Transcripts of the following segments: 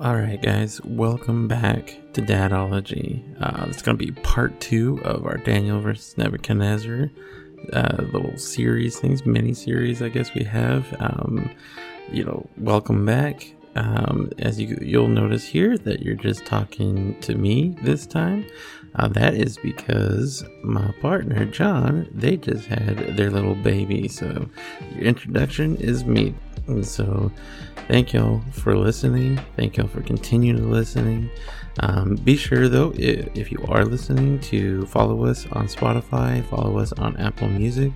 All right, guys, welcome back to Dadology. Uh, it's going to be part two of our Daniel versus Nebuchadnezzar uh, little series things, mini series, I guess we have. Um, you know, welcome back. Um, as you you'll notice here that you're just talking to me this time. Uh, that is because my partner John they just had their little baby, so your introduction is me. And so, thank y'all for listening. Thank y'all for continuing listening. Um, be sure, though, if, if, you are listening, to follow us on Spotify, follow us on Apple Music,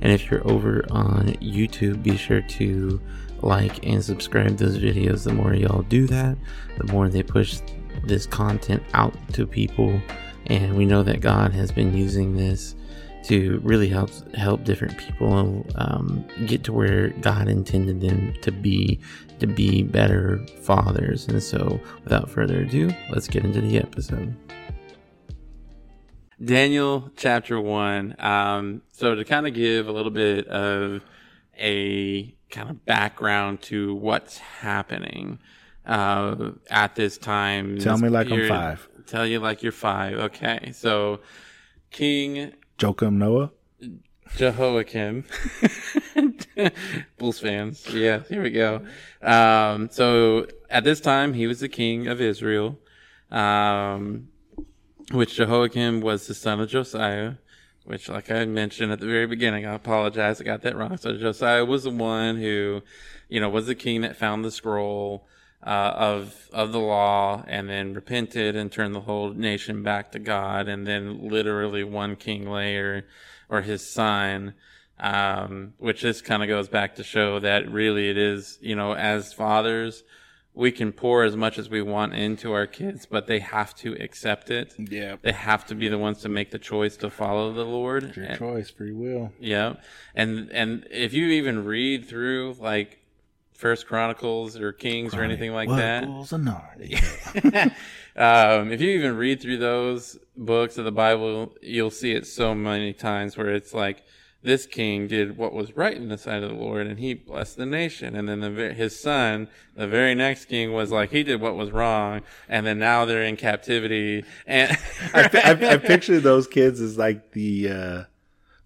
and if you're over on YouTube, be sure to like and subscribe those videos. The more y'all do that, the more they push this content out to people. And we know that God has been using this to really help help different people um, get to where God intended them to be to be better fathers. And so, without further ado, let's get into the episode. Daniel chapter one. Um, so to kind of give a little bit of a kind of background to what's happening uh, at this time. Tell me like I'm five. Tell you like you're five. Okay, so King Joachim Noah. Jehoiakim. Bulls fans. Yeah, here we go. Um, so at this time, he was the king of Israel, um, which Jehoiakim was the son of Josiah, which, like I mentioned at the very beginning, I apologize, I got that wrong. So Josiah was the one who, you know, was the king that found the scroll. Uh, of of the law, and then repented and turned the whole nation back to God, and then literally one king later, or his son, um, which just kind of goes back to show that really it is, you know, as fathers, we can pour as much as we want into our kids, but they have to accept it. Yeah. They have to be the ones to make the choice to follow the Lord. It's your and, choice, free will. Yeah. And and if you even read through like First Chronicles or Kings or anything like that. um, if you even read through those books of the Bible, you'll see it so many times where it's like this king did what was right in the sight of the Lord, and he blessed the nation. And then the, his son, the very next king, was like he did what was wrong, and then now they're in captivity. And I, I, I picture those kids as like the. Uh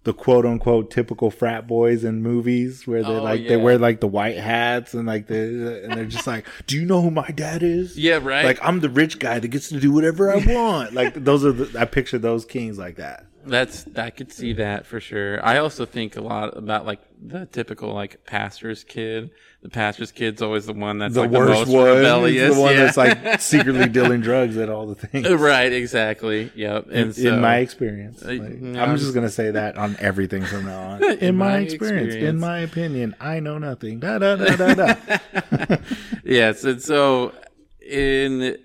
the quote unquote typical frat boys in movies where they oh, like yeah. they wear like the white hats and like the and they're just like, "Do you know who my dad is?" Yeah, right. Like I'm the rich guy that gets to do whatever I want. like those are the I picture those kings like that. That's I could see that for sure. I also think a lot about like the typical like pastor's kid. The pastor's kid's always the one that's the like worst the most one. rebellious. the one yeah. that's like secretly dealing drugs at all the things. Right, exactly. Yep. And in, so, in my experience, uh, like, no, I'm just gonna say that on everything from now on. In, in my, my experience, experience, in my opinion, I know nothing. Da da da da da. yes, and so in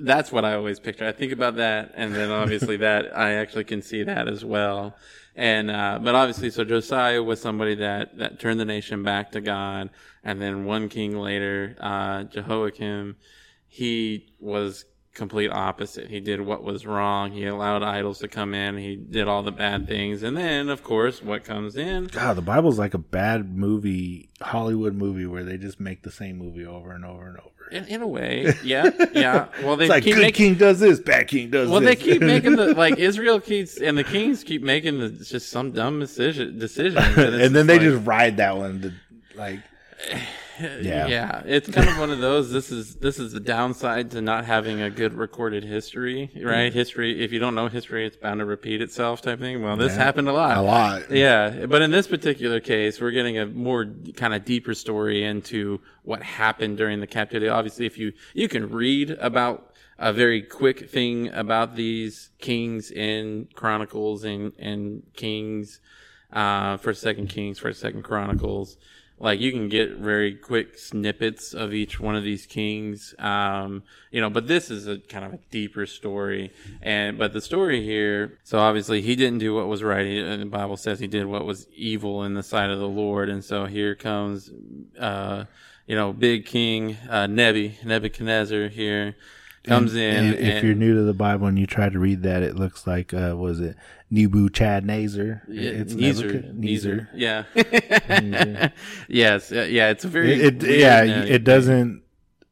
that's what I always picture. I think about that, and then obviously that I actually can see that as well. And uh, but obviously, so Josiah was somebody that that turned the nation back to God, and then one king later, uh, Jehoiakim, he was complete opposite. He did what was wrong. He allowed idols to come in. He did all the bad things. And then, of course, what comes in? God, the Bible's like a bad movie, Hollywood movie where they just make the same movie over and over and over. In, in a way, yeah, yeah. Well, they it's like keep good making, king does this, bad king does. Well, this. they keep making the like Israel keeps and the kings keep making the just some dumb decision decisions, and, and then they like, just ride that one to like yeah. yeah, it's kind of one of those. This is this is the downside to not having a good recorded history, right? History. If you don't know history, it's bound to repeat itself, type thing. Well, this yeah. happened a lot. A lot. Yeah, but in this particular case, we're getting a more kind of deeper story into what happened during the captivity. Obviously, if you you can read about a very quick thing about these kings in Chronicles and and Kings, uh, First Second Kings, First Second Chronicles. Like you can get very quick snippets of each one of these kings um, you know but this is a kind of a deeper story. And but the story here so obviously he didn't do what was right. And the bible says he did what was evil in the sight of the lord. And so here comes uh, you know big king uh, nebi nebuchadnezzar here comes and, in. And if and, you're new to the Bible and you try to read that, it looks like uh, was it Nebuchadnezzar? Yeah, it's Nezer, Nezer. Yeah. yes. Yeah. It's a very it, it yeah. It doesn't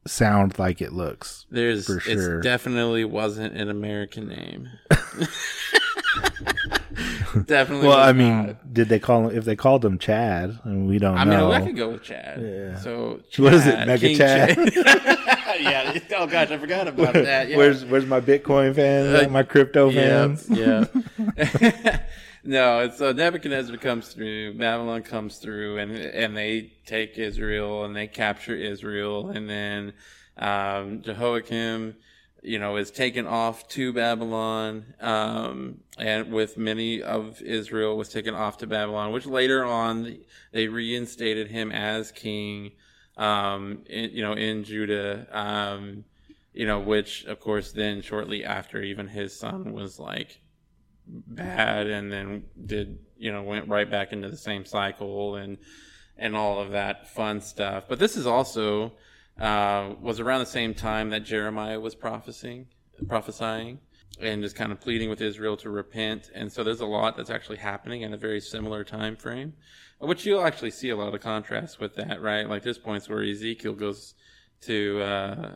sound like it looks. There's for sure. It definitely wasn't an American name. definitely. Well, I mean, not. did they call him? If they called him Chad, and we don't. Know I know. mean, I could go with Chad. Yeah. So Chad, what is it, Mega King Chad? Chad. yeah. Oh gosh, I forgot about that. Yeah. Where's Where's my Bitcoin fans? Uh, my crypto fans? Yeah. yeah. no, so Nebuchadnezzar comes through, Babylon comes through, and and they take Israel and they capture Israel, and then um, Jehoiakim you know, is taken off to Babylon, um, and with many of Israel was taken off to Babylon, which later on they reinstated him as king, um, in, you know, in Judah, um, you know, which of course then shortly after even his son was like bad and then did, you know, went right back into the same cycle and, and all of that fun stuff. But this is also, uh, was around the same time that Jeremiah was prophesying, prophesying, and just kind of pleading with Israel to repent. And so there's a lot that's actually happening in a very similar time frame, which you'll actually see a lot of contrast with that, right? Like there's points where Ezekiel goes to uh,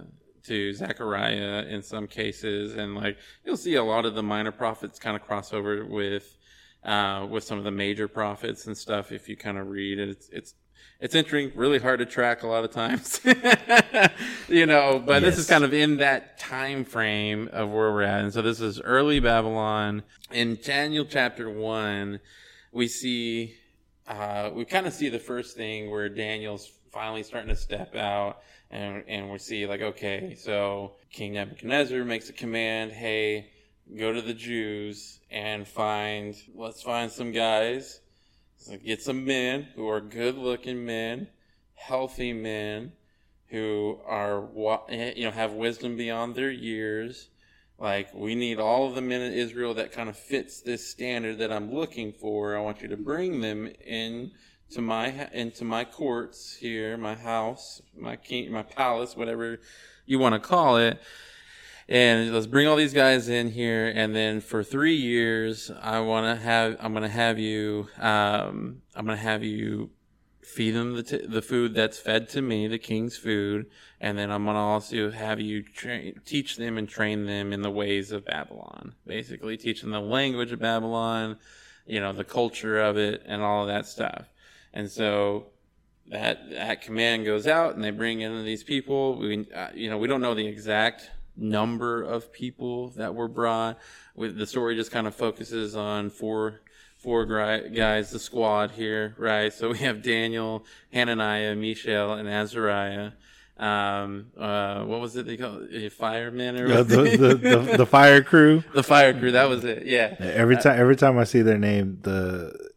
to Zechariah in some cases, and like you'll see a lot of the minor prophets kind of cross over with uh, with some of the major prophets and stuff. If you kind of read it, it's, it's it's entering really hard to track a lot of times you know but yes. this is kind of in that time frame of where we're at and so this is early babylon in daniel chapter 1 we see uh, we kind of see the first thing where daniel's finally starting to step out and, and we see like okay so king nebuchadnezzar makes a command hey go to the jews and find let's find some guys so get some men who are good looking men, healthy men, who are you know have wisdom beyond their years. Like we need all of the men in Israel that kind of fits this standard that I'm looking for. I want you to bring them in to my into my courts here, my house, my king, my palace, whatever you want to call it and let's bring all these guys in here. And then for three years i want to have i'm going to have you um, i'm going to have you feed them the, t- the food that's fed to me the king's food. And then i'm going to also have you tra- teach them and train them in the ways of babylon. Basically teach them the language of babylon you know the culture of it and all of that stuff. And so that that command goes out and they bring in these people. We uh, you know we don't know the exact number of people that were brought. With the story just kind of focuses on four four guys, the squad here, right? So we have Daniel, Hananiah, Mishael, and Azariah. Um, uh, what was it they call it? Firemen or the, the, the, the, fire crew? the fire crew. That was it. Yeah. Every time, every time I see their name, the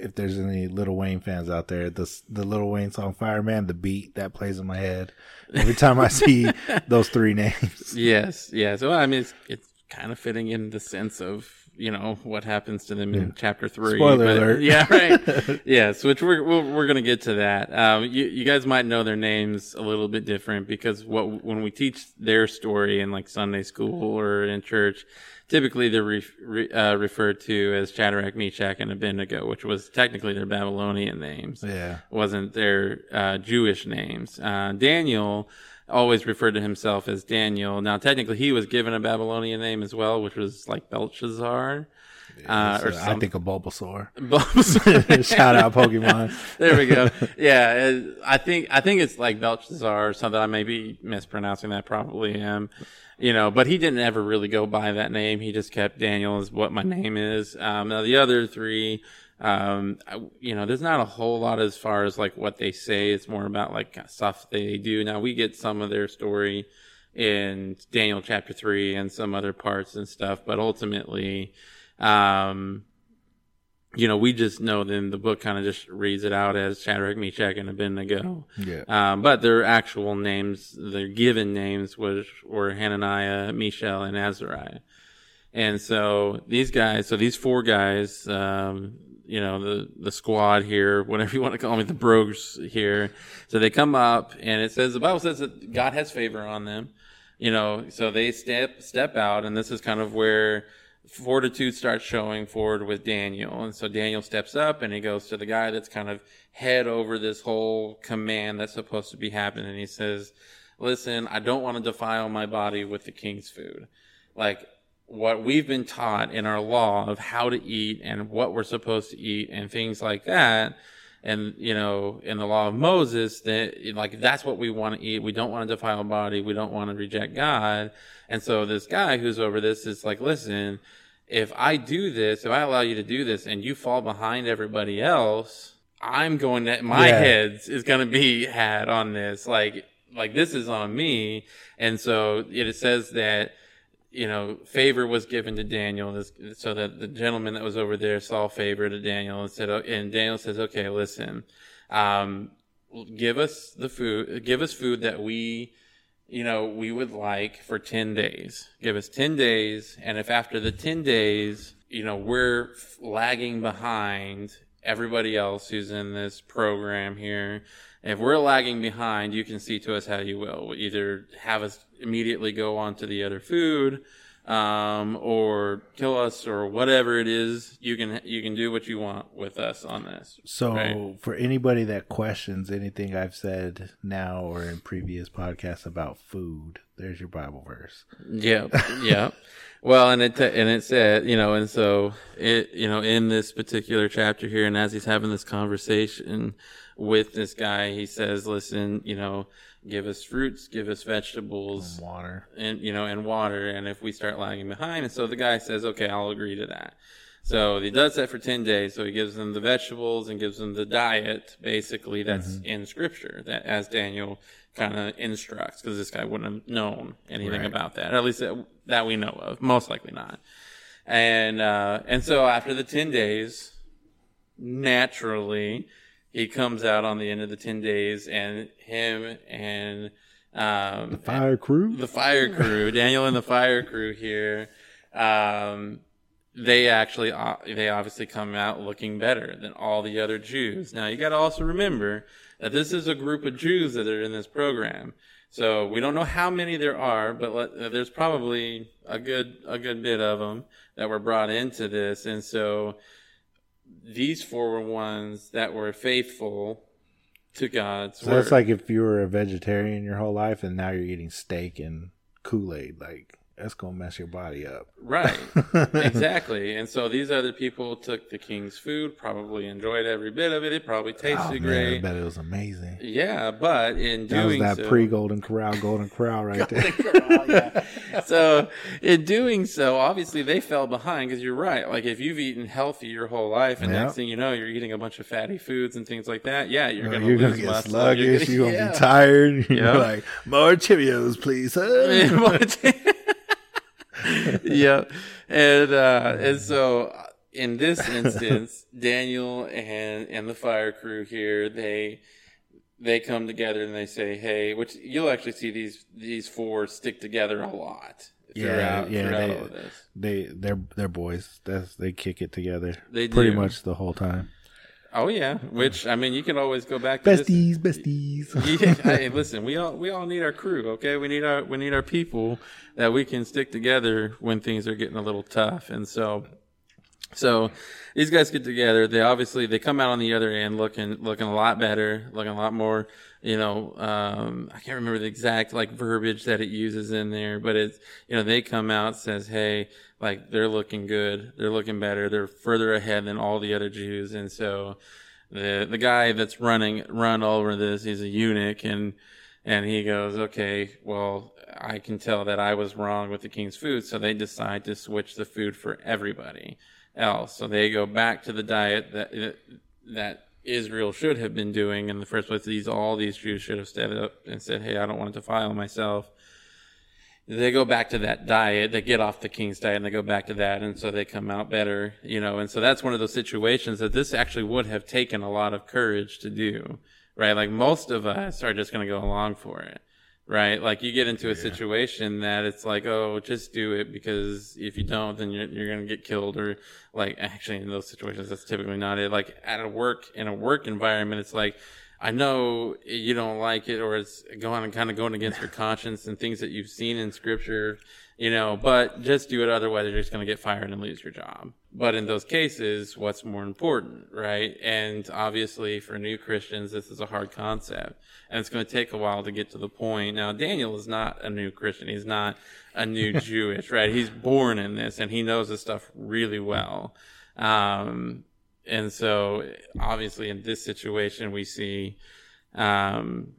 if there's any Little Wayne fans out there, the the Lil Wayne song "Fireman," the beat that plays in my head every time I see those three names. Yes, yes. Well, I mean, it's, it's kind of fitting in the sense of you know what happens to them in chapter three. Spoiler but, alert! Yeah, right. yes, which we're we're, we're going to get to that. Um, you you guys might know their names a little bit different because what when we teach their story in like Sunday school or in church, typically they're re, re, uh, referred to as Shadrach, Meshach, and Abednego, which was technically their Babylonian names. Yeah, wasn't their uh, Jewish names. Uh, Daniel always referred to himself as Daniel. Now, technically, he was given a Babylonian name as well, which was like Belshazzar. Uh, or some... I think a Bulbasaur. Bulbasaur. Shout out Pokemon. there we go. Yeah, I think I think it's like Belshazzar or something. I may be mispronouncing that. Probably am you know, but he didn't ever really go by that name. He just kept Daniel as what my name is. Um, now the other three, um, you know, there's not a whole lot as far as like what they say. It's more about like stuff they do. Now we get some of their story in Daniel chapter three and some other parts and stuff, but ultimately, um, you know, we just know then the book kind of just reads it out as Shadrach, Meshach, and Abednego. Yeah. Um, but their actual names, their given names was were Hananiah, Mishael, and Azariah. And so these guys, so these four guys, um, you know, the, the squad here, whatever you want to call me, the brogues here. So they come up and it says, the Bible says that God has favor on them, you know, so they step, step out and this is kind of where, fortitude starts showing forward with Daniel. And so Daniel steps up and he goes to the guy that's kind of head over this whole command that's supposed to be happening. And he says, listen, I don't want to defile my body with the king's food. Like what we've been taught in our law of how to eat and what we're supposed to eat and things like that. And, you know, in the law of Moses, that like that's what we want to eat. We don't want to defile a body. We don't want to reject God. And so this guy who's over this is like, listen, if I do this, if I allow you to do this and you fall behind everybody else, I'm going to, my yeah. head is going to be had on this. Like, like this is on me. And so it says that, you know, favor was given to Daniel, so that the gentleman that was over there saw favor to Daniel and said, and Daniel says, okay, listen, um, give us the food, give us food that we, you know, we would like for 10 days. Give us 10 days. And if after the 10 days, you know, we're lagging behind everybody else who's in this program here, if we're lagging behind, you can see to us how you will. Either have us immediately go on to the other food, um, or kill us or whatever it is you can you can do what you want with us on this so right? for anybody that questions anything i've said now or in previous podcasts about food there's your bible verse yeah yeah well and it and it said you know and so it you know in this particular chapter here and as he's having this conversation with this guy he says listen you know give us fruits, give us vegetables, and water, and you know, and water. And if we start lagging behind, and so the guy says, okay, I'll agree to that. So he does that for 10 days. So he gives them the vegetables and gives them the diet, basically, that's mm-hmm. in scripture, that as Daniel kind of instructs, because this guy wouldn't have known anything right. about that, at least that, that, we know of. Most likely not. And, uh, and so after the 10 days, naturally, he comes out on the end of the 10 days and him and um, the fire crew? The fire crew daniel and the fire crew here um, they actually uh, they obviously come out looking better than all the other jews. Now you got to also remember that this is a group of jews that are in this program. So we don't know how many there are but let, there's probably a good a good bit of them that were brought into this. And so these four were ones that were faithful to God's so word. that's like if you were a vegetarian your whole life and now you're eating steak and Kool Aid. Like that's gonna mess your body up. Right. exactly. And so these other people took the king's food, probably enjoyed every bit of it. It probably oh, tasted oh, man, great. I bet it was amazing. Yeah, but in that doing was that so, pre Golden Corral, Golden Corral right there. Corral, yeah. so in doing so, obviously they fell behind because you're right. Like if you've eaten healthy your whole life, and yep. next thing you know, you're eating a bunch of fatty foods and things like that. Yeah, you're uh, gonna you're gonna get sluggish. You're gonna, you're gonna be tired. You're yep. like more Cheerios, please. Huh? yeah, and uh, and so in this instance, Daniel and and the fire crew here they they come together and they say, "Hey," which you'll actually see these these four stick together a lot. Yeah, yeah, they, they they're they're boys. That's they kick it together. They pretty much the whole time. Oh yeah, which I mean, you can always go back to besties, this. besties. yeah, hey, listen, we all we all need our crew. Okay, we need our we need our people that we can stick together when things are getting a little tough. And so, so these guys get together. They obviously they come out on the other end looking looking a lot better, looking a lot more. You know, um, I can't remember the exact like verbiage that it uses in there, but it's you know they come out says, hey like they're looking good, they're looking better, they're further ahead than all the other Jews, and so the the guy that's running run over this, he's a eunuch, and and he goes, okay, well, I can tell that I was wrong with the king's food, so they decide to switch the food for everybody else. So they go back to the diet that that Israel should have been doing in the first place. These all these Jews should have stepped up and said, "Hey, I don't want to defile myself." They go back to that diet. They get off the king's diet and they go back to that. And so they come out better, you know. And so that's one of those situations that this actually would have taken a lot of courage to do, right? Like most of us are just going to go along for it, right? Like you get into a yeah. situation that it's like, oh, just do it because if you don't, then you're, you're going to get killed or like actually in those situations, that's typically not it. Like at a work, in a work environment, it's like, I know you don't like it or it's going and kind of going against your conscience and things that you've seen in scripture, you know, but just do it. Otherwise, you're just going to get fired and lose your job. but in those cases, what's more important, right? And obviously, for new Christians, this is a hard concept, and it's going to take a while to get to the point. Now, Daniel is not a new Christian; he's not a new Jewish, right? He's born in this, and he knows this stuff really well. Um, and so, obviously, in this situation, we see, um,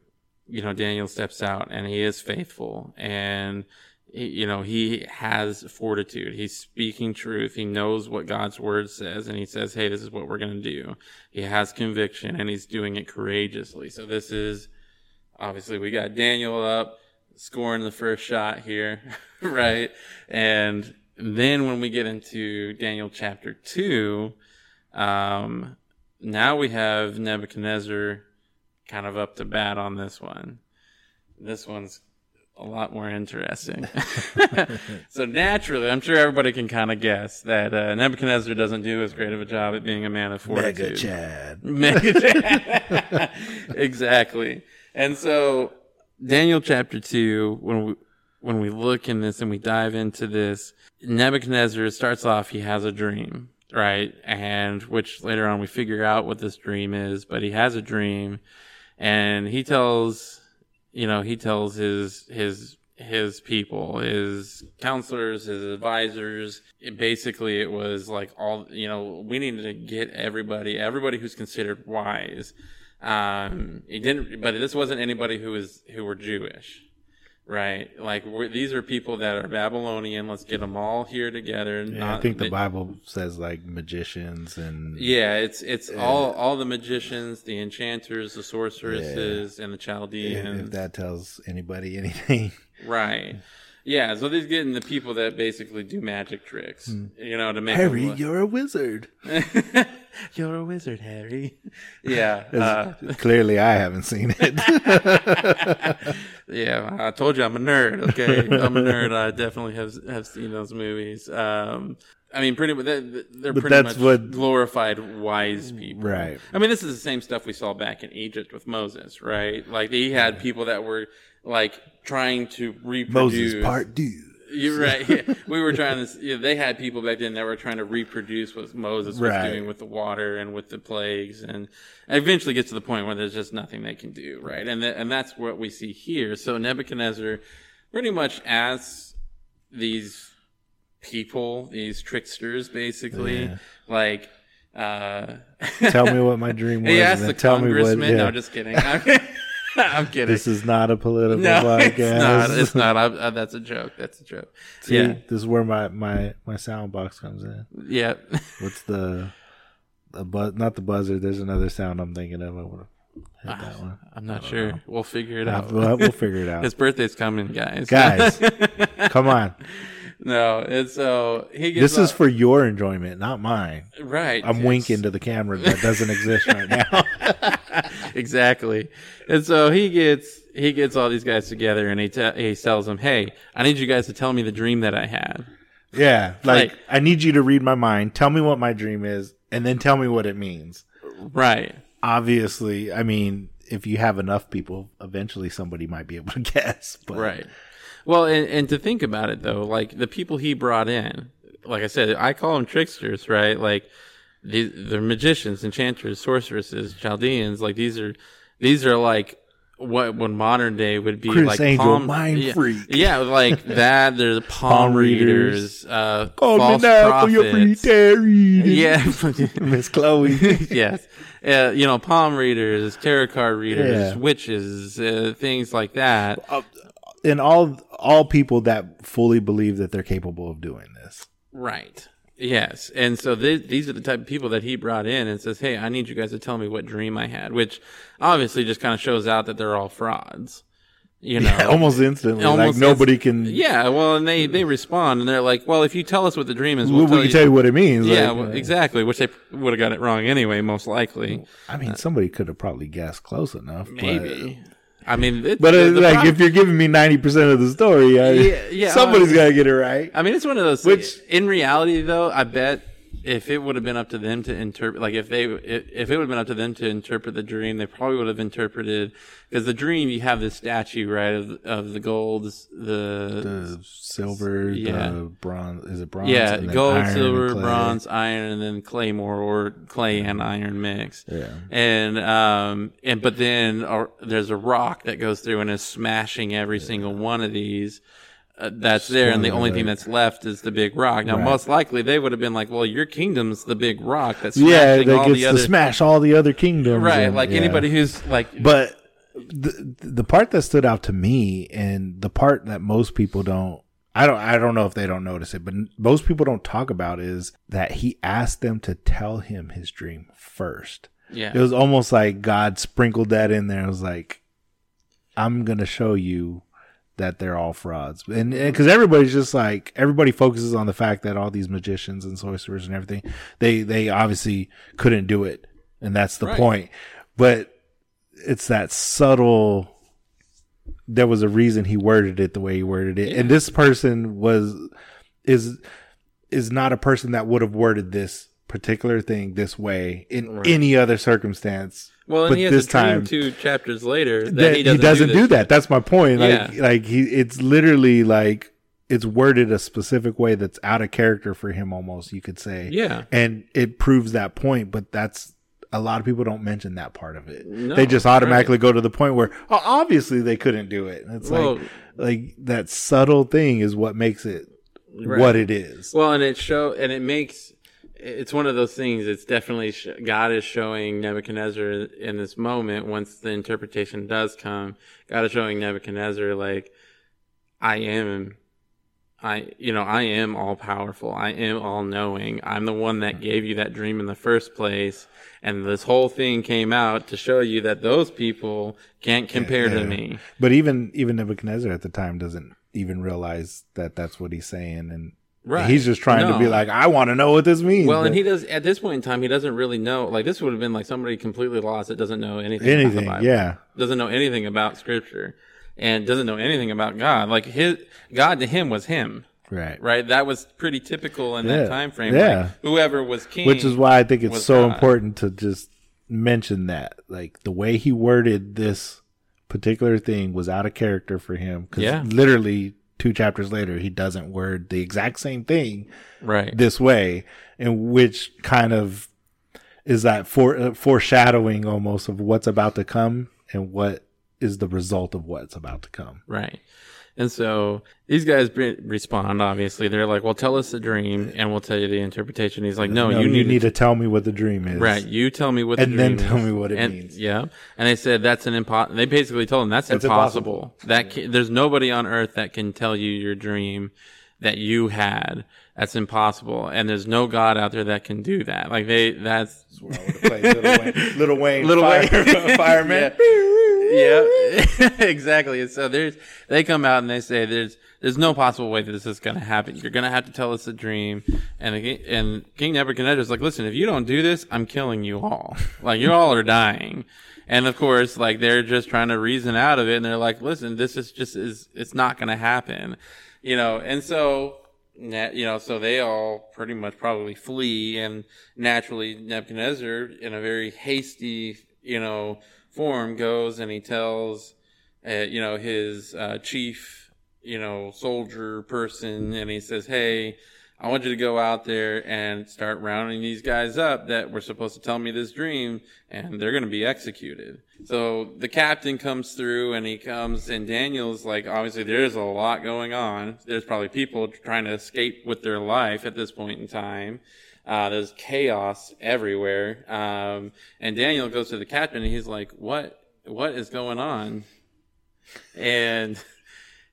you know, Daniel steps out, and he is faithful, and you know, he has fortitude. He's speaking truth. He knows what God's word says and he says, Hey, this is what we're going to do. He has conviction and he's doing it courageously. So this is obviously we got Daniel up scoring the first shot here, right? And then when we get into Daniel chapter two, um, now we have Nebuchadnezzar kind of up to bat on this one. This one's a lot more interesting. so naturally, I'm sure everybody can kind of guess that uh, Nebuchadnezzar doesn't do as great of a job at being a man of fortitude. Mega Chad. Mega Chad. exactly. And so Daniel chapter two, when we when we look in this and we dive into this, Nebuchadnezzar starts off. He has a dream, right? And which later on we figure out what this dream is. But he has a dream, and he tells you know, he tells his his his people, his counselors, his advisors. It basically, it was like all you know. We needed to get everybody, everybody who's considered wise. Um, he didn't, but this wasn't anybody who was who were Jewish right? Like these are people that are Babylonian. Let's get them all here together. Yeah, Not, I think the they, Bible says like magicians and yeah, it's it's yeah. all all the magicians, the enchanters, the sorceresses, yeah. and the Chaldeans. If that tells anybody anything, right? Yeah, so they're getting the people that basically do magic tricks, hmm. you know, to make Harry, you're a wizard. you're a wizard, Harry. Yeah, uh, clearly I haven't seen it. Yeah, I told you I'm a nerd. Okay, I'm a nerd. I definitely have have seen those movies. Um, I mean, pretty they're, they're but pretty much what, glorified wise people, right? I mean, this is the same stuff we saw back in Egypt with Moses, right? Like he had people that were like trying to reproduce Moses part two. You're right. Yeah. We were trying to. You know, they had people back then that were trying to reproduce what Moses was right. doing with the water and with the plagues, and eventually gets to the point where there's just nothing they can do, right? And th- and that's what we see here. So Nebuchadnezzar, pretty much asks these people, these tricksters, basically, yeah. like. Uh, tell me what my dream was. He asked the tell congressman. Me what, yeah. No, just kidding. I'm kidding. This is not a political no, podcast. It's not. It's not. I, I, that's a joke. That's a joke. See, yeah. This is where my my my sound box comes in. Yeah. What's the the buzz? Not the buzzer. There's another sound I'm thinking of. I want to hit that one. I'm not sure. Know. We'll figure it out. We'll, we'll figure it out. His birthday's coming, guys. Guys, come on. No, it's so uh, he. This is for your enjoyment, not mine. Right. I'm winking to the camera that doesn't exist right now. Exactly. And so he gets he gets all these guys together and he te- he tells them, "Hey, I need you guys to tell me the dream that I had." Yeah, like, like I need you to read my mind. Tell me what my dream is, and then tell me what it means. Right. Obviously, I mean, if you have enough people, eventually somebody might be able to guess. But. Right. Well, and, and to think about it though, like the people he brought in, like I said, I call them tricksters, right? Like these, they're magicians, enchanters, sorceresses, Chaldeans. Like these are, these are like what when modern day would be Criss like Angel, palm, mind yeah, freak. Yeah, like that. There's palm, palm readers, readers, uh, Call false me now prophets. For your free yeah, Miss Cleo. yes, uh, you know, palm readers, tarot card readers, yeah. witches, uh, things like that. Uh, and all all people that fully believe that they're capable of doing this. Right. Yes. And so th- these are the type of people that he brought in and says, Hey, I need you guys to tell me what dream I had, which obviously just kind of shows out that they're all frauds. You know, yeah, almost instantly. Almost like nobody inst- can. Yeah. Well, and they, they respond and they're like, well, if you tell us what the dream is, we'll, we tell can you. tell you what it means. Yeah, like, well, exactly. Which they would have got it wrong anyway, most likely. I mean, uh, somebody could have probably guessed close enough. Maybe. But... I mean, it, but the, the like if you're giving me ninety percent of the story, I, yeah, yeah, somebody's uh, got to get it right. I mean, it's one of those. Which in reality, though, I bet if it would have been up to them to interpret, like if they, if it would have been up to them to interpret the dream, they probably would have interpreted because the dream you have this statue right of of the gold, the the silver, yeah. the bronze. Is it bronze? Yeah, gold, silver, bronze, iron, and then claymore or clay and iron mix. Yeah, and um and but then uh, there's a rock that goes through and is smashing every yeah. single one of these uh, that's there, and the only thing that's left is the big rock. Now, right. most likely, they would have been like, "Well, your kingdom's the big rock that's yeah, that gets to other... smash all the other kingdoms." Right, and, like yeah. anybody who's like, but the the part that stood out to me, and the part that most people don't. I don't I don't know if they don't notice it, but most people don't talk about is that he asked them to tell him his dream first. Yeah. It was almost like God sprinkled that in there. It was like I'm to show you that they're all frauds. And because everybody's just like everybody focuses on the fact that all these magicians and sorcerers and everything, they they obviously couldn't do it, and that's the right. point. But it's that subtle. There was a reason he worded it the way he worded it, yeah. and this person was is is not a person that would have worded this particular thing this way in right. any other circumstance well, and but he has this a time, two chapters later that, that he doesn't, he doesn't do, do that. That's my point. Like, yeah. like he, it's literally like it's worded a specific way that's out of character for him, almost you could say. Yeah, and it proves that point. But that's a lot of people don't mention that part of it. No, they just automatically right. go to the point where oh, obviously they couldn't do it. it's well, like like that subtle thing is what makes it right. what it is. Well, and it show and it makes it's one of those things. It's definitely sh- God is showing Nebuchadnezzar in this moment. Once the interpretation does come, God is showing Nebuchadnezzar like, I am, I you know I am all powerful. I am all knowing. I'm the one that gave you that dream in the first place, and this whole thing came out to show you that those people can't compare yeah, yeah. to me. But even even Nebuchadnezzar at the time doesn't even realize that that's what he's saying, and Right. He's just trying no. to be like, I want to know what this means. Well, but, and he does at this point in time, he doesn't really know. Like this would have been like somebody completely lost that doesn't know anything. Anything, yeah. Doesn't know anything about scripture, and doesn't know anything about God. Like his God to him was him. Right. Right. That was pretty typical in yeah. that time frame. Yeah. Like, whoever was king. Which is why I think it's so God. important to just mention that. Like the way he worded this particular thing was out of character for him. Cause yeah. literally two chapters later, he doesn't word the exact same thing right this way, and which kind of is that for, uh, foreshadowing almost of what's about to come and what is the result of what's about to come. Right. And so these guys respond. Obviously, they're like, "Well, tell us the dream, and we'll tell you the interpretation." He's like, "No, no you, need, need to, to tell me what the dream is." Right. You tell me what the and dream is. And then tell me what it and, means. Yeah. And they said that's an impossible. They basically told him that's impossible. impossible. That can- there's nobody on earth that can tell you your dream that you had. That's impossible, and there's no God out there that can do that. Like they, that's Little Wayne, Little Wayne, Little Wayne, fireman. yeah, exactly. So there's they come out and they say there's there's no possible way that this is going to happen. You're going to have to tell us a dream. And and King Nebuchadnezzar is like, listen, if you don't do this, I'm killing you all. Like you all are dying. And of course, like they're just trying to reason out of it, and they're like, listen, this is just is it's not going to happen, you know. And so you know, so they all pretty much probably flee, and naturally Nebuchadnezzar, in a very hasty, you know, form, goes and he tells, uh, you know, his uh, chief you know, soldier person and he says, Hey, I want you to go out there and start rounding these guys up that were supposed to tell me this dream and they're going to be executed. So the captain comes through and he comes and Daniel's like, obviously there's a lot going on. There's probably people trying to escape with their life at this point in time. Uh, there's chaos everywhere. Um, and Daniel goes to the captain and he's like, what, what is going on? And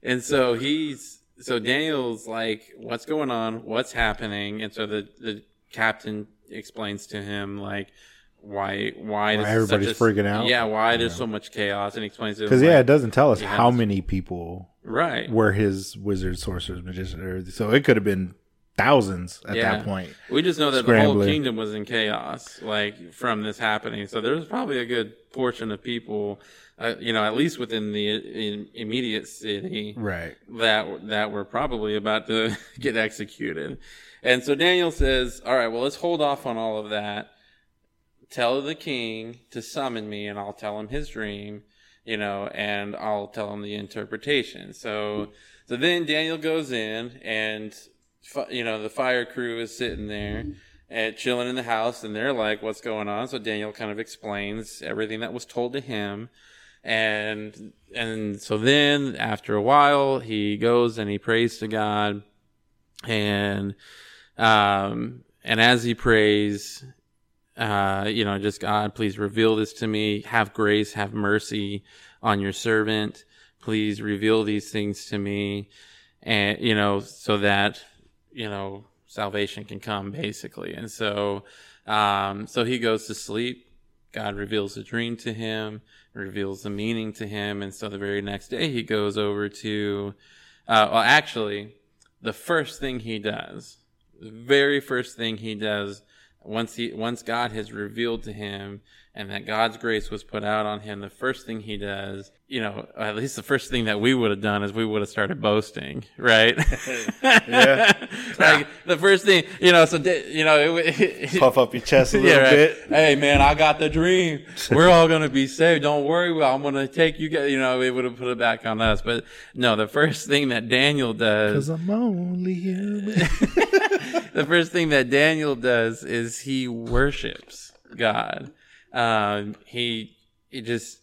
and so he's so Daniel's like, "What's going on? What's happening?" And so the the captain explains to him like why why, why everybody's a, freaking out. Yeah, why yeah. there's so much chaos, and he explains it because yeah, like, it doesn't tell us how many people right were his wizards, sorcerers, magicians. So it could have been thousands at yeah. that point. We just know that the whole kingdom was in chaos, like from this happening. So there was probably a good portion of people, uh, you know, at least within the in immediate city, right, that that were probably about to get executed. And so Daniel says, "All right, well, let's hold off on all of that. Tell the king to summon me, and I'll tell him his dream." You know, and I'll tell him the interpretation. So, so then Daniel goes in and you know, the fire crew is sitting there and chilling in the house, and they're like, "What's going on?" So Daniel kind of explains everything that was told to him, and and so then after a while, he goes and he prays to God, and um and as he prays, uh, you know, just God, please reveal this to me. Have grace, have mercy on your servant. Please reveal these things to me, and you know, so that you know, salvation can come basically. And so, um, so he goes to sleep. God reveals a dream to him, reveals the meaning to him. And so the very next day he goes over to, uh, well, actually, the first thing he does, the very first thing he does once he, once God has revealed to him and that God's grace was put out on him, the first thing he does, you know, at least the first thing that we would have done is we would have started boasting, right? yeah. like the first thing, you know, so, you know, it, it, puff up your chest a little yeah, right. bit. Hey man, I got the dream. We're all going to be saved. Don't worry. I'm going to take you guys, you know, it would have put it back on us. But no, the first thing that Daniel does. Cause I'm only human. the first thing that Daniel does is he worships God. Um, he he just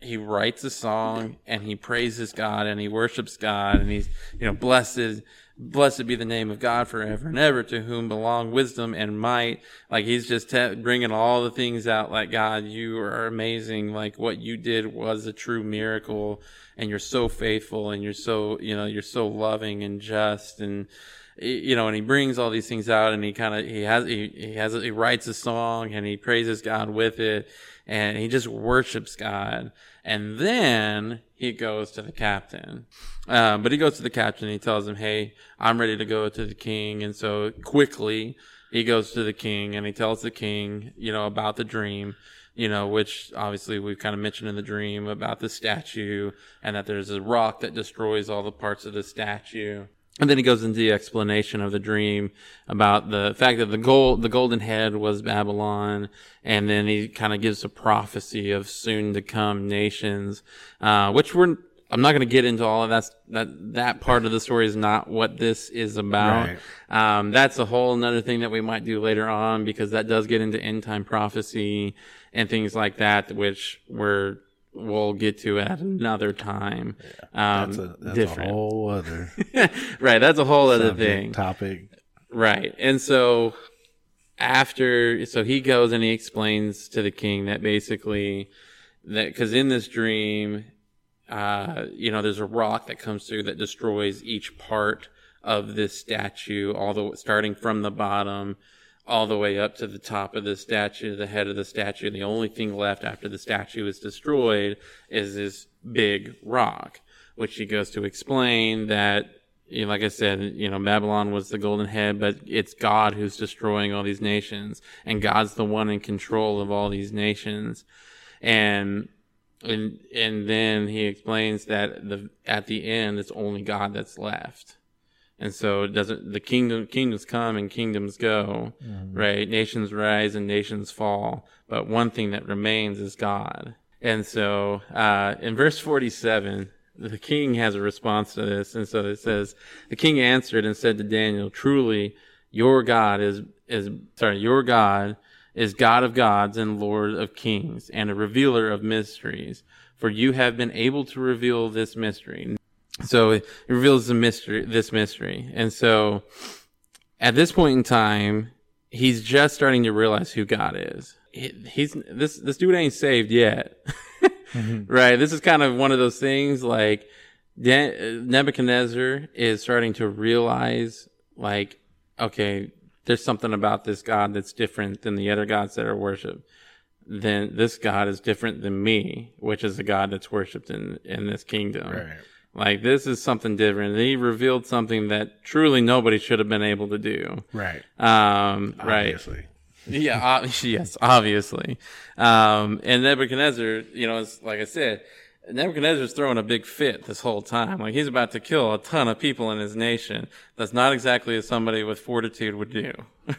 he writes a song and he praises God and he worships God and he's you know blessed blessed be the name of God forever and ever to whom belong wisdom and might. Like he's just te- bringing all the things out like God you are amazing. Like what you did was a true miracle and you're so faithful and you're so you know you're so loving and just and you know, and he brings all these things out, and he kind of he has he, he has he writes a song, and he praises God with it, and he just worships God, and then he goes to the captain, um, but he goes to the captain, and he tells him, "Hey, I'm ready to go to the king," and so quickly he goes to the king, and he tells the king, you know, about the dream you know, which obviously we've kind of mentioned in the dream about the statue and that there's a rock that destroys all the parts of the statue. And then he goes into the explanation of the dream about the fact that the gold, the golden head was Babylon. And then he kind of gives a prophecy of soon to come nations, uh, which we're, I'm not going to get into all of that. That, that part of the story is not what this is about. Right. Um, that's a whole another thing that we might do later on because that does get into end time prophecy and things like that, which we're we'll get to at another time. Yeah, um, that's a, that's different. a whole other right. That's a whole other thing topic. Right, and so after, so he goes and he explains to the king that basically that because in this dream, uh, you know, there's a rock that comes through that destroys each part of this statue, all the starting from the bottom all the way up to the top of the statue, the head of the statue. The only thing left after the statue is destroyed is this big rock, which he goes to explain that, you know, like I said, you know, Babylon was the golden head, but it's God who's destroying all these nations, and God's the one in control of all these nations. And and and then he explains that the at the end it's only God that's left and so it doesn't the kingdom kingdoms come and kingdoms go, mm-hmm. right? Nations rise and nations fall, but one thing that remains is God. And so uh, in verse 47, the king has a response to this, and so it says, "The king answered and said to Daniel, Truly, your God is is sorry, your God is God of gods and Lord of kings, and a revealer of mysteries. For you have been able to reveal this mystery." So it reveals the mystery, this mystery. And so at this point in time, he's just starting to realize who God is. He, he's this this dude ain't saved yet, mm-hmm. right? This is kind of one of those things like Nebuchadnezzar is starting to realize, like, okay, there's something about this God that's different than the other gods that are worshipped. Then this God is different than me, which is the God that's worshipped in in this kingdom. Right Like this is something different. He revealed something that truly nobody should have been able to do. Right. Um, right. Obviously. Yeah. Uh, yes, obviously. Um, and Nebuchadnezzar, you know, it's, like I said, Nebuchadnezzar's throwing a big fit this whole time. Like he's about to kill a ton of people in his nation. That's not exactly as somebody with fortitude would do.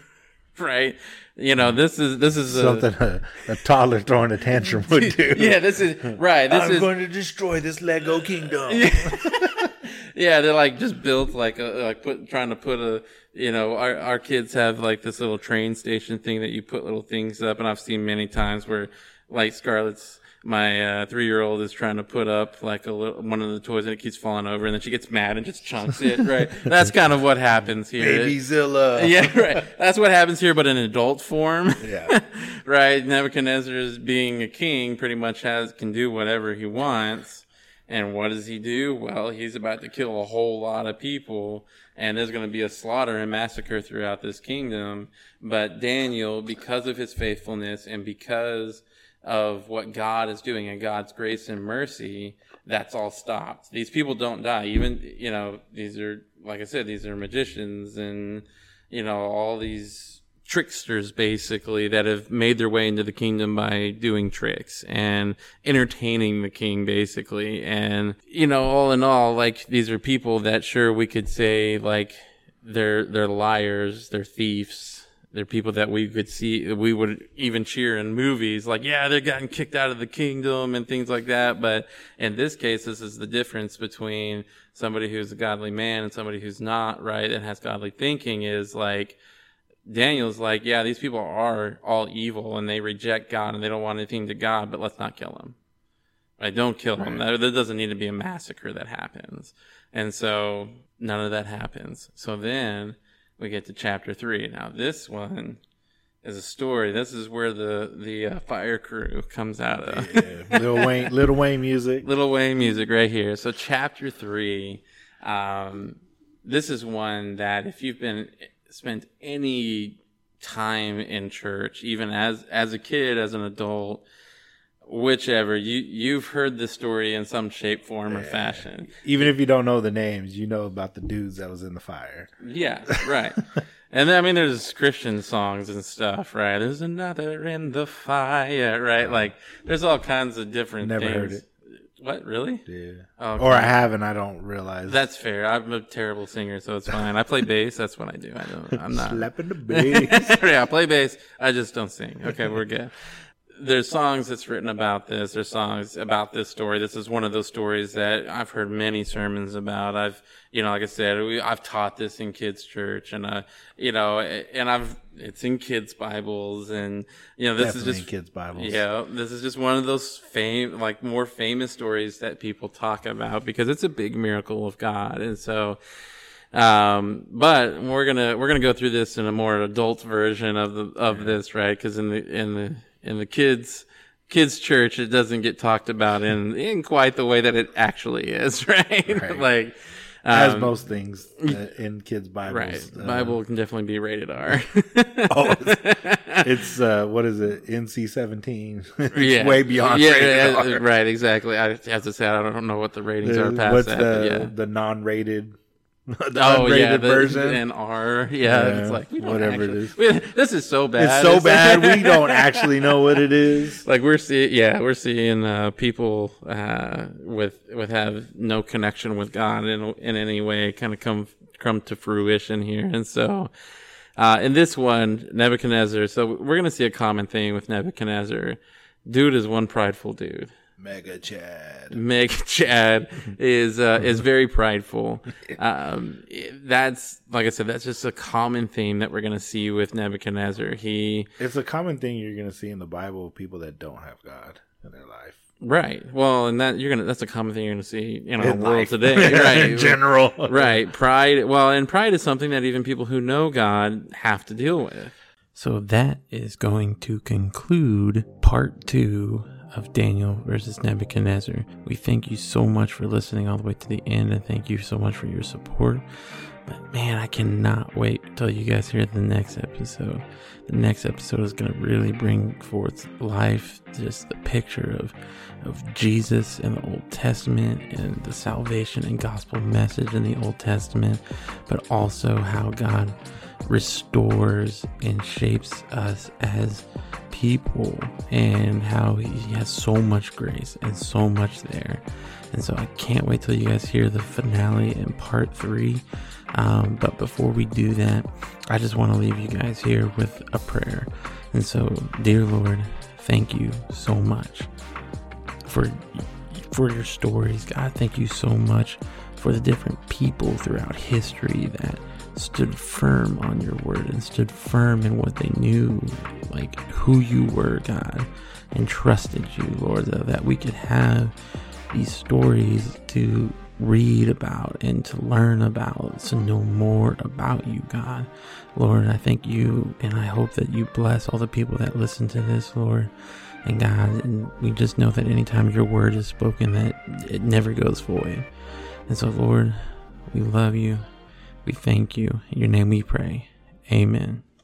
right? You know, this is this is something a, a toddler throwing a tantrum would do. yeah, this is right. This I'm is going to destroy this Lego kingdom. yeah, they're like just built like a, like put trying to put a you know our our kids have like this little train station thing that you put little things up, and I've seen many times where like Scarlett's my uh, three year old is trying to put up like a little, one of the toys and it keeps falling over, and then she gets mad and just chunks it. Right, that's kind of what happens here. Babyzilla. Yeah, right. That's what happens here, but in adult form. Yeah. right. Nebuchadnezzar is being a king, pretty much has can do whatever he wants. And what does he do? Well, he's about to kill a whole lot of people, and there's going to be a slaughter and massacre throughout this kingdom. But Daniel, because of his faithfulness and because of what God is doing and God's grace and mercy, that's all stopped. These people don't die. Even, you know, these are, like I said, these are magicians and, you know, all these tricksters basically that have made their way into the kingdom by doing tricks and entertaining the king basically. And, you know, all in all, like these are people that sure we could say like they're, they're liars, they're thieves, they're people that we could see, we would even cheer in movies, like, yeah, they're getting kicked out of the kingdom and things like that. But in this case, this is the difference between somebody who's a godly man and somebody who's not, right? And has godly thinking is like, Daniel's like, yeah, these people are all evil and they reject God and they don't want anything to God, but let's not kill them. Right? Don't kill them. There, there doesn't need to be a massacre that happens. And so none of that happens. So then, we get to chapter three. Now, this one is a story. This is where the the uh, fire crew comes out of. yeah, Lil Wayne, Lil Wayne music. Lil Wayne music right here. So, chapter three. Um, this is one that if you've been spent any time in church, even as as a kid, as an adult, whichever you you've heard the story in some shape form or fashion. Even if you don't know the names you know about the dudes that was in the fire. Yeah right. And then, i mean there's christian songs and stuff right? There's another in the fire right? Like there's all kinds of different never things. heard it. What really? Yeah. Okay. or i haven't i don't realize. That's fair. I'm a terrible singer so it's fine. I play bass that's what i do. I don't i'm not. Slapping the bass. Yeah, I play bass. I just don't sing. Okay, we're good. There's songs that's written about this. There's songs about this story. This is one of those stories that I've heard many sermons about. I've, you know, like I said, we, I've taught this in kids' church, and uh, you know, and I've it's in kids' Bibles, and you know, this Definitely is just kids bibles yeah, this is just one of those fame, like more famous stories that people talk about because it's a big miracle of God, and so. Um, but we're gonna we're gonna go through this in a more adult version of the of this, right? Because in the in the in the kids kids church, it doesn't get talked about in in quite the way that it actually is, right? Right. like as um, most things uh, in kids bibles right. uh, Bible can definitely be rated R. oh, it's uh what is it nc-17 yeah, way beyond Yeah, rated yeah, right. Exactly. I have to say I don't know what the ratings are past what's that. the yeah. the non-rated the Oh yeah, the, version and R. Yeah, Yeah, it's like we don't whatever it actually- is. we- this is so bad. it's so bad we don't actually know what it is like we're seeing. Yeah, we're seeing uh, people uh, with with have no connection with God in in any way kind of come come to fruition here, and so. Uh, in this one, Nebuchadnezzar. So we're gonna see a common thing with Nebuchadnezzar. Dude is one prideful dude. Mega chad Meg Chad is uh, is very prideful. Um, that's like I said, that's just a common theme that we're gonna see with Nebuchadnezzar. He it's a common thing you're gonna see in the bible of people that don't have god in their life right. Well, and that you're gonna that's a common thing you're gonna see in our In world life. today. Right. in general right. Pride. Well, and pride is something that even people who know God have to deal with. So that is going to conclude part two of Daniel versus Nebuchadnezzar. We thank you so much for listening all the way to the end, and thank you so much for your support. But man, I cannot wait till you guys hear the next episode. The next episode is going to really bring forth life, just the picture of, of Jesus in the Old Testament and the salvation and gospel message in the Old Testament, but also how God restores and shapes us as people and how he has so much grace and so much there. And so I can't wait till you guys hear the finale in part three. Um, but before we do that, I just want to leave you guys here with a prayer. And so, dear Lord, thank you so much for for your stories. God, thank you so much for the different people throughout history that stood firm on your word and stood firm in what they knew, like who you were, God, and trusted you, Lord, that we could have these stories to read about and to learn about, to know more about you, God. Lord, I thank you and I hope that you bless all the people that listen to this, Lord. And God, and we just know that anytime your word is spoken, that it never goes void. And so, Lord, we love you. We thank you. In your name we pray. Amen.